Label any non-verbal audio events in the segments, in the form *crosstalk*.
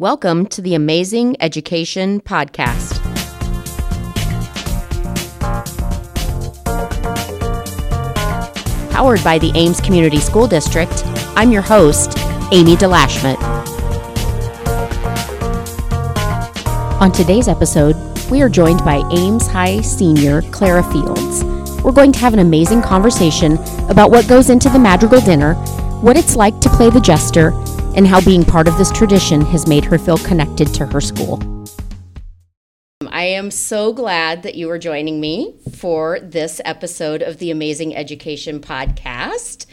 Welcome to the Amazing Education Podcast. Powered by the Ames Community School District, I'm your host, Amy DeLashmet. On today's episode, we are joined by Ames High senior Clara Fields. We're going to have an amazing conversation about what goes into the Madrigal dinner, what it's like to play the jester, and how being part of this tradition has made her feel connected to her school. I am so glad that you are joining me for this episode of the Amazing Education Podcast.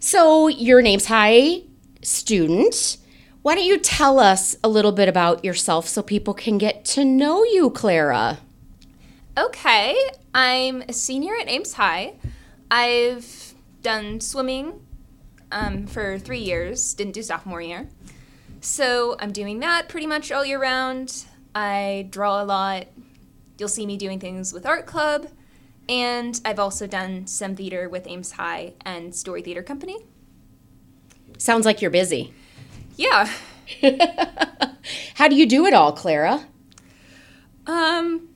So, your name's High student. Why don't you tell us a little bit about yourself so people can get to know you, Clara? Okay, I'm a senior at Ames High. I've done swimming um, for three years, didn't do sophomore year. So I'm doing that pretty much all year round. I draw a lot. You'll see me doing things with art club. And I've also done some theater with Ames High and Story Theater Company. Sounds like you're busy. Yeah. *laughs* How do you do it all, Clara? Um,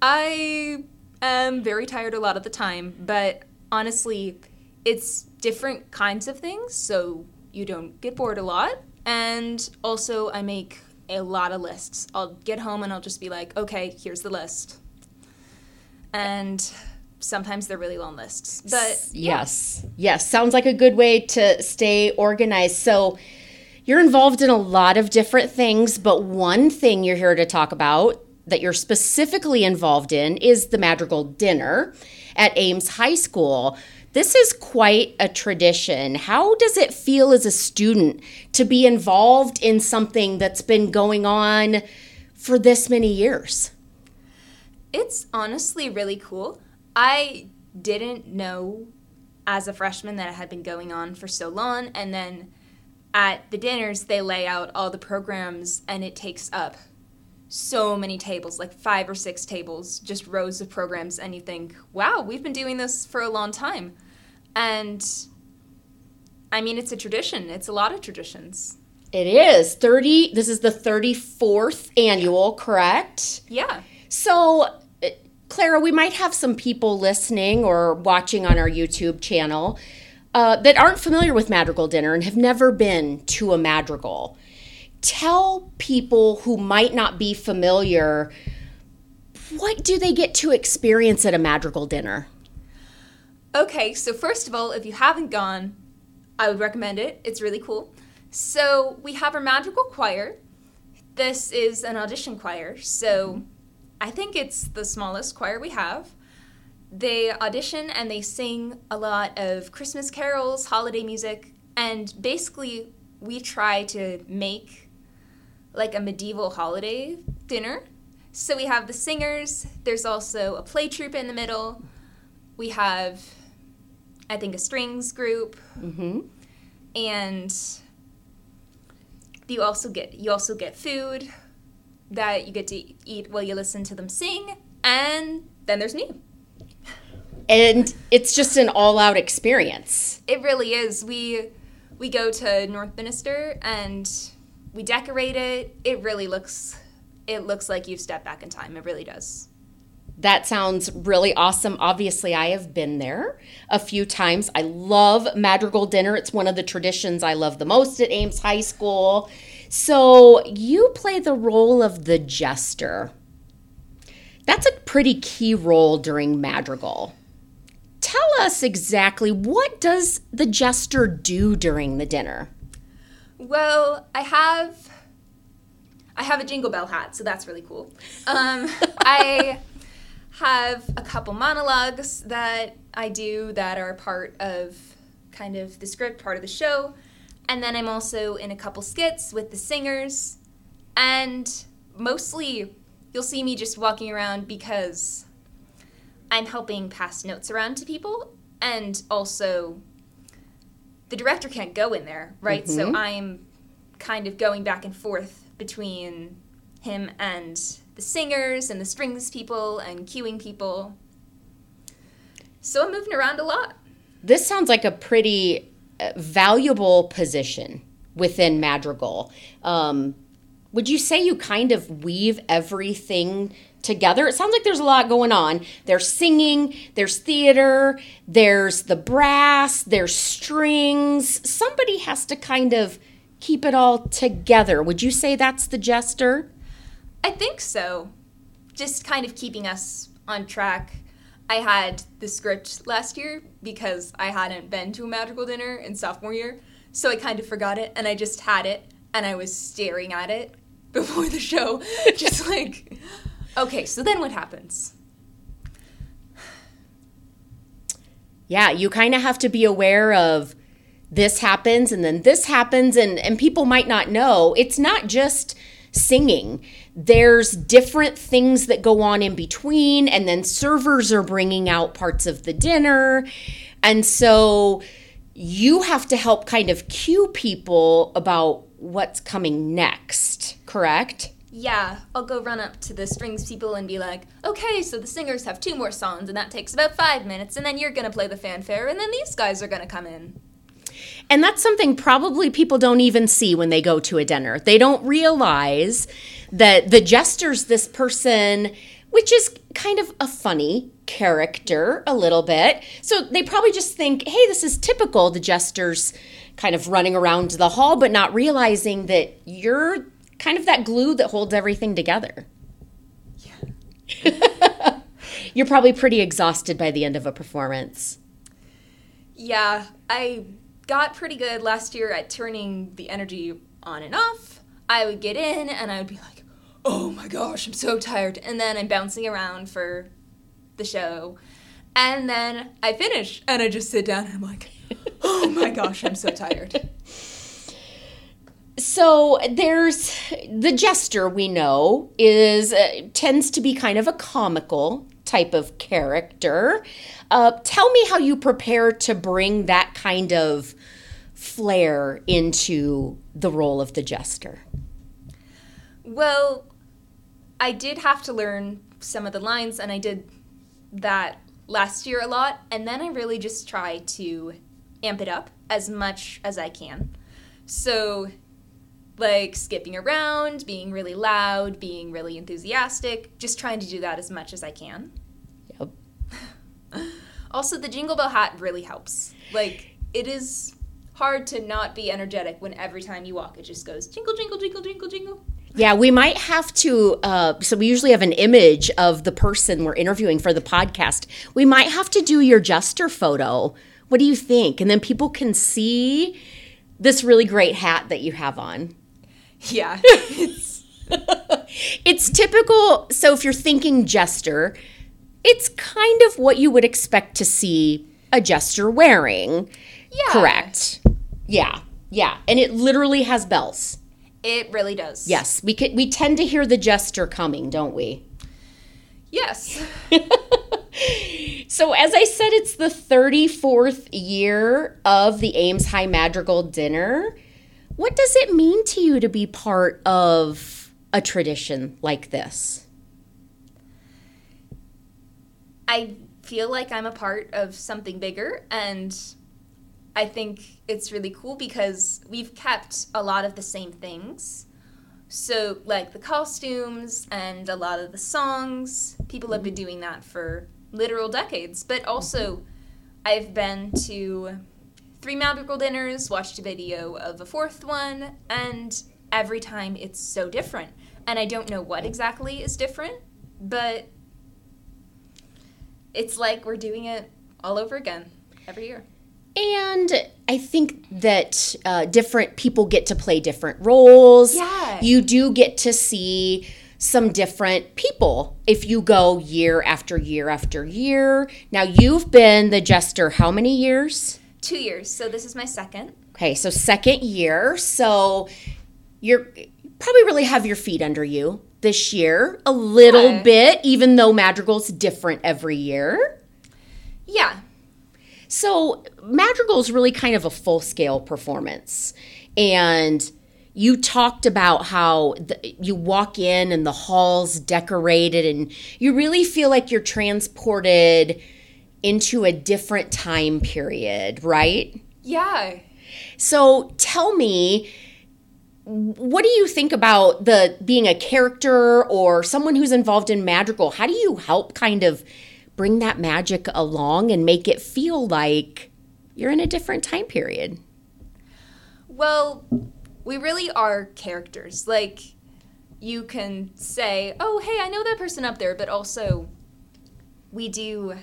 I am very tired a lot of the time, but honestly, it's different kinds of things, so you don't get bored a lot. And also, I make a lot of lists. I'll get home and I'll just be like, okay, here's the list. And sometimes they're really long lists. But yes, yes, sounds like a good way to stay organized. So, you're involved in a lot of different things, but one thing you're here to talk about that you're specifically involved in is the Madrigal Dinner at Ames High School. This is quite a tradition. How does it feel as a student to be involved in something that's been going on for this many years? It's honestly really cool. I didn't know as a freshman that it had been going on for so long, and then at the dinners, they lay out all the programs, and it takes up so many tables, like five or six tables, just rows of programs, and you think, wow, we've been doing this for a long time. And I mean, it's a tradition, it's a lot of traditions. It is 30, this is the 34th annual, correct? Yeah. So, uh, Clara, we might have some people listening or watching on our YouTube channel uh, that aren't familiar with Madrigal Dinner and have never been to a Madrigal. Tell people who might not be familiar what do they get to experience at a Madrigal Dinner? Okay, so first of all, if you haven't gone, I would recommend it. It's really cool. So we have our Madrigal Choir. This is an audition choir, so I think it's the smallest choir we have they audition and they sing a lot of Christmas carols, holiday music, and basically we try to make like a medieval holiday dinner. So we have the singers, there's also a play troupe in the middle. We have I think a strings group. Mm-hmm. And you also get you also get food that you get to eat while you listen to them sing and then there's me and it's just an all-out experience. It really is. We we go to Northminster and we decorate it. It really looks it looks like you've stepped back in time. It really does. That sounds really awesome. Obviously, I have been there a few times. I love Madrigal dinner. It's one of the traditions I love the most at Ames High School. So, you play the role of the jester. That's a pretty key role during Madrigal tell us exactly what does the jester do during the dinner? Well, I have I have a jingle bell hat, so that's really cool. Um, *laughs* I have a couple monologues that I do that are part of kind of the script, part of the show. And then I'm also in a couple skits with the singers. And mostly you'll see me just walking around because I'm helping pass notes around to people, and also the director can't go in there, right? Mm-hmm. So I'm kind of going back and forth between him and the singers and the strings people and cueing people. So I'm moving around a lot. This sounds like a pretty uh, valuable position within Madrigal. Um, would you say you kind of weave everything together? It sounds like there's a lot going on. There's singing, there's theater, there's the brass, there's strings. Somebody has to kind of keep it all together. Would you say that's the jester? I think so. Just kind of keeping us on track. I had the script last year because I hadn't been to a Madrigal dinner in sophomore year. So I kind of forgot it and I just had it and I was staring at it *laughs* before the show. *laughs* just like, okay, so then what happens? Yeah, you kind of have to be aware of this happens and then this happens and and people might not know. It's not just singing. There's different things that go on in between and then servers are bringing out parts of the dinner. And so you have to help kind of cue people about what's coming next, correct? Yeah, I'll go run up to the strings people and be like, okay, so the singers have two more songs, and that takes about five minutes, and then you're gonna play the fanfare, and then these guys are gonna come in. And that's something probably people don't even see when they go to a dinner. They don't realize that the jester's this person, which is kind of a funny character a little bit. So they probably just think, hey, this is typical. The jester's kind of running around the hall, but not realizing that you're kind of that glue that holds everything together. Yeah. *laughs* you're probably pretty exhausted by the end of a performance. Yeah, I got pretty good last year at turning the energy on and off. I would get in and I would be like, oh my gosh, I'm so tired. And then I'm bouncing around for the show. And then I finish and I just sit down and I'm like, oh my gosh, I'm so tired. So there's the jester we know is uh, tends to be kind of a comical type of character. Uh, tell me how you prepare to bring that kind of flair into the role of the jester. Well, I did have to learn some of the lines, and I did that last year a lot. And then I really just try to amp it up as much as I can. So, like skipping around, being really loud, being really enthusiastic, just trying to do that as much as I can. Yep. *laughs* also, the jingle bell hat really helps. Like, it is hard to not be energetic when every time you walk it just goes jingle, jingle, jingle, jingle, jingle. Yeah, we might have to. Uh, so we usually have an image of the person we're interviewing for the podcast. We might have to do your jester photo. What do you think? And then people can see this really great hat that you have on. *laughs* Yeah, it's *laughs* it's typical. So if you're thinking jester, it's kind of what you would expect to see a jester wearing. yeah. Correct. Yeah, yeah, and it literally has bells. It really does. Yes, we could, we tend to hear the jester coming, don't we? Yes. *laughs* So, as I said, it's the 34th year of the Ames High Madrigal dinner. What does it mean to you to be part of a tradition like this? I feel like I'm a part of something bigger and I think it's really cool because we've kept a lot of the same things. So, like the costumes and a lot of the songs, people have been mm-hmm. doing that for literal decades. But also, I've been to three madrigal dinners, watched a video of a fourth one, and every time it's so different. And I don't know what exactly is different, but it's like we're doing it all over again every year. And I think that uh, different people get to play different roles. Yeah. You do get to see some different people if you go year after year after year. Now, you've been the jester how many years? Two years, so this is my second. Okay, so second year. So you're probably really have your feet under you this year a little bit, even though Madrigal's different every year. Yeah, So Madrigal is really kind of a full scale performance. And you talked about how the, you walk in and the hall's decorated, and you really feel like you're transported into a different time period, right? yeah. So tell me, what do you think about the being a character or someone who's involved in Madrigal? How do you help kind of bring that magic along and make it feel like you're in a different time period? Well, we really are characters. Like, you can say, oh, hey, I know that person up there, but also we do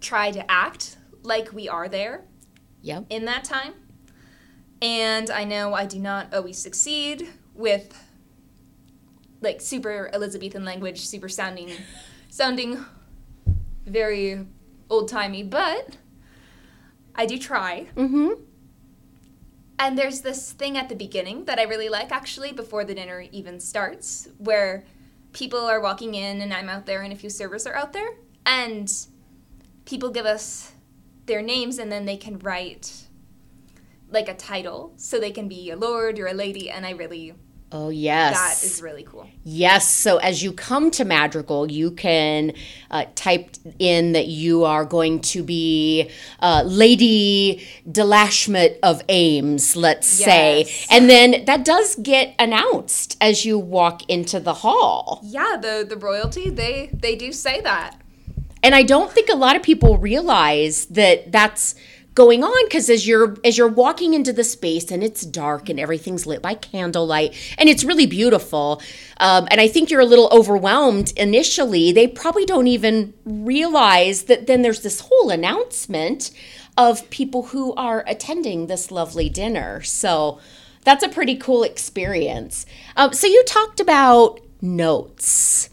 try to act like we are there Yep. in that time. And I know I do not always succeed with like super Elizabethan language, super sounding sounding very old timey, but I do try. Mm-hmm. And there's this thing at the beginning that I really like actually before the dinner even starts, where people are walking in and I'm out there and a few servers are out there and people give us their names and then they can write like a title so they can be a lord or a lady and I really Oh, yes. that is really cool. Yes. So as you come to Madrigal, you can uh, type in that you are going to be uh, Lady Delashmet of Ames, let's say. And then that does get announced as you walk into the hall. Yeah, the the royalty they they do say that. And I don't think a lot of people realize that that's going on because as you're as you're walking into the space and it's dark and everything's lit by candlelight and it's really beautiful um, and i think you're a little overwhelmed initially they probably don't even realize that then there's this whole announcement of people who are attending this lovely dinner. So that's a pretty cool experience. Um, so you talked about notes.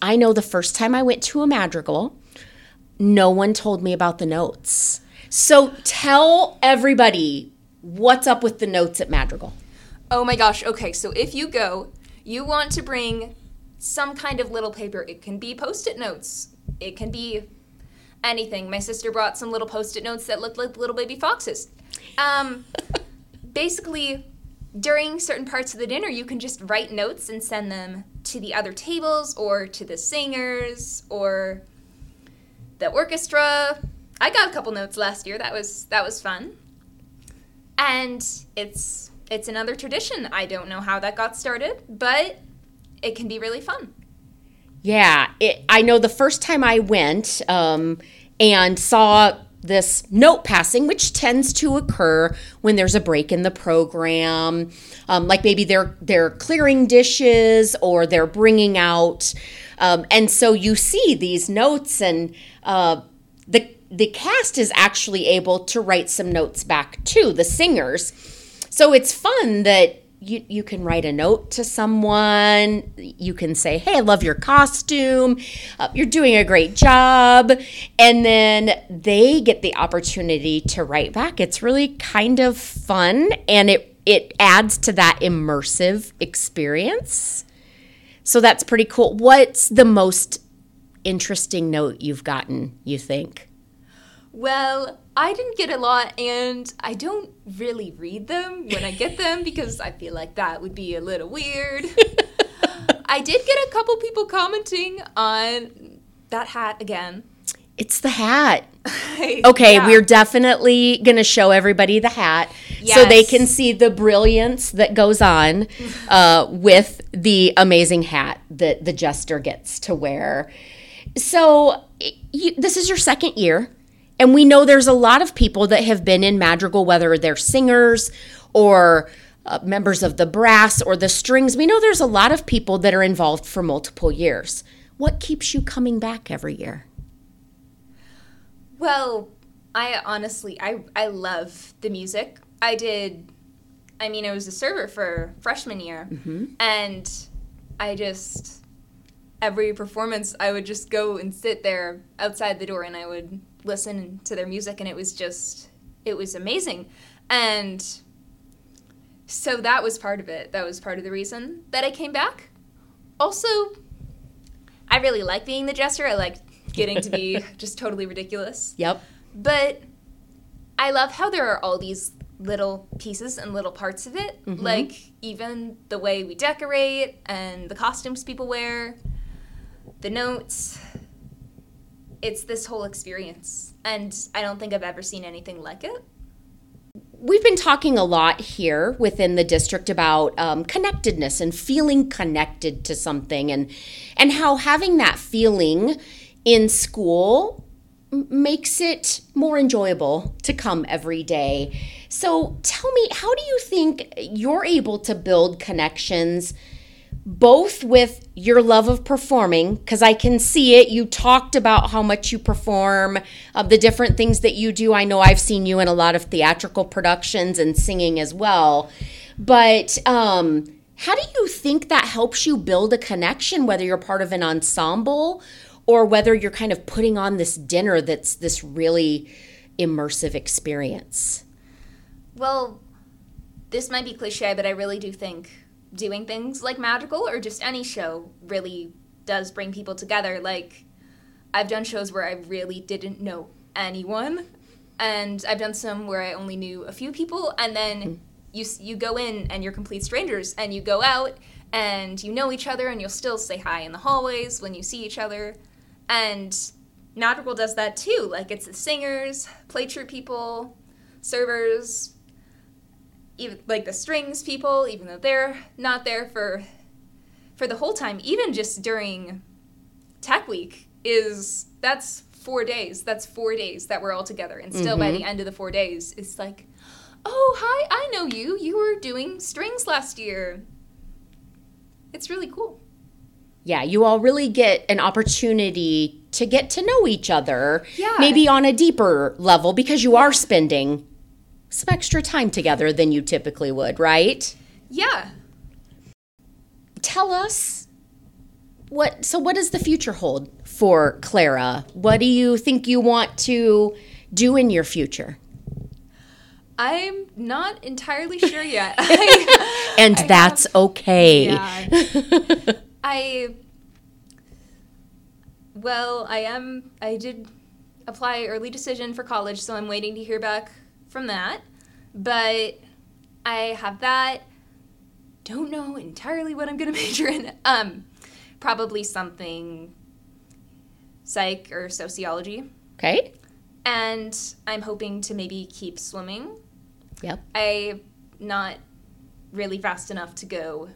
I know the first time i went to a madrigal no one told me about the notes. So tell everybody what's up with the notes at Madrigal. Oh my gosh. Okay, so if you go, you want to bring some kind of little paper. It can be post-it notes. It can be anything. My sister brought some little post-it notes that looked like little baby foxes. Um, *laughs* basically, during certain parts of the dinner, you can just write notes and send them to the other tables or to the singers or the orchestra. I got a couple notes last year. That was that was fun. And it's it's another tradition. I don't know how that got started, but it can be really fun. Yeah, it, I know the first time I went um, and saw this note passing, which tends to occur when there's a break in the program, um, like maybe they're they're clearing dishes or they're bringing out, um, and so you see these notes, and uh, the the cast is actually able to write some notes back to the singers. So it's fun that you, you can write a note to someone. You can say, Hey, I love your costume. Uh, you're doing a great job. And then they get the opportunity to write back. It's really kind of fun and it, it adds to that immersive experience. So that's pretty cool. What's the most interesting note you've gotten, you think? Well, I didn't get a lot, and I don't really read them when I get them *laughs* because I feel like that would be a little weird. *laughs* I did get a couple people commenting on that hat again. It's the hat. *laughs* Okay, Yeah. we're definitely going to show everybody the hat so they can see the brilliance that goes on *laughs* uh, with the amazing hat that the jester gets to wear. So, you, this is your second year, and we know there's a lot of people that have been in Madrigal, whether they're singers or uh, members of the brass or the strings. We know there's a lot of people that are involved for multiple years. What keeps you coming back every year? Well, I honestly, I I love the music. I did. I mean, I was a server for freshman year, mm-hmm. and I just every performance I would just go and sit there outside the door and I would listen to their music, and it was just it was amazing, and so that was part of it. That was part of the reason that I came back. Also, I really like being the jester. I like getting to be *laughs* just totally ridiculous. Yep. But I love how there are all these little pieces and little parts of it. Like even the way we decorate and the costumes people wear, the notes. It's this whole experience. And I don't think I've ever seen anything like it. we've been talking a lot here within the district about um, connectedness and feeling connected to something, and and how having that feeling in school makes it more enjoyable to come every day. So tell me, how do you think you're able to build connections? both with your love of performing, because I can see it. You talked about how much you perform, of the different things that you do. I know I've seen you in a lot of theatrical productions and singing as well. But um, how do you think that helps you build a connection, whether you're part of an ensemble or whether you're kind of putting on this dinner that's this really immersive experience? Well, this might be cliche, but I really do think doing things like Madrigal or just any show really does bring people together. Like, I've done shows where I really didn't know anyone, and I've done some where I only knew a few people, and then mm. you you go in and you're complete strangers, and you go out and you know each other, and you'll still say hi in the hallways when you see each other, and Madrigal does that too. Like, it's the singers, play troupe people, servers, even like the strings people, even though they're not there for for the whole time, even just during Tech Week, is that's four days. That's four days that we're all together, and still mm-hmm. by the end of the four days, it's like, oh hi, I know you. You were doing strings last year. It's really cool. Yeah, you all really get an opportunity to get to know each other. Yeah. Maybe on a deeper level because you are spending some extra time together than you typically would, right? Yeah. Tell us what so what does the future hold for Clara? What do you think you want to do in your future? I'm not entirely sure yet. *laughs* and *laughs* I that's okay. Yeah. *laughs* I well, I am I did apply early decision for college, so I'm waiting to hear back from that. But I have that. Don't know entirely what I'm going *laughs* to major in. Um, probably something psych or sociology. Okay. And I'm hoping to maybe keep swimming. Yep. I'm not really fast enough to go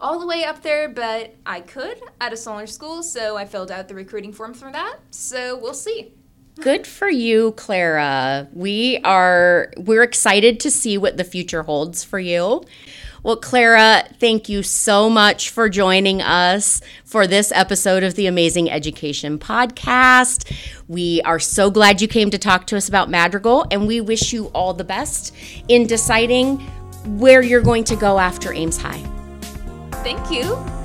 all the way up there, but I could at a smaller school, so I filled out the recruiting form for that. So we'll see. Good for you, Clara. We are we're excited to see what the future holds for you. Well, Clara, thank you so much for joining us for this episode of the Amazing Education Podcast. We are so glad you came to talk to us about Madrigal, and we wish you all the best in deciding where you're going to go after Ames High. Thank you.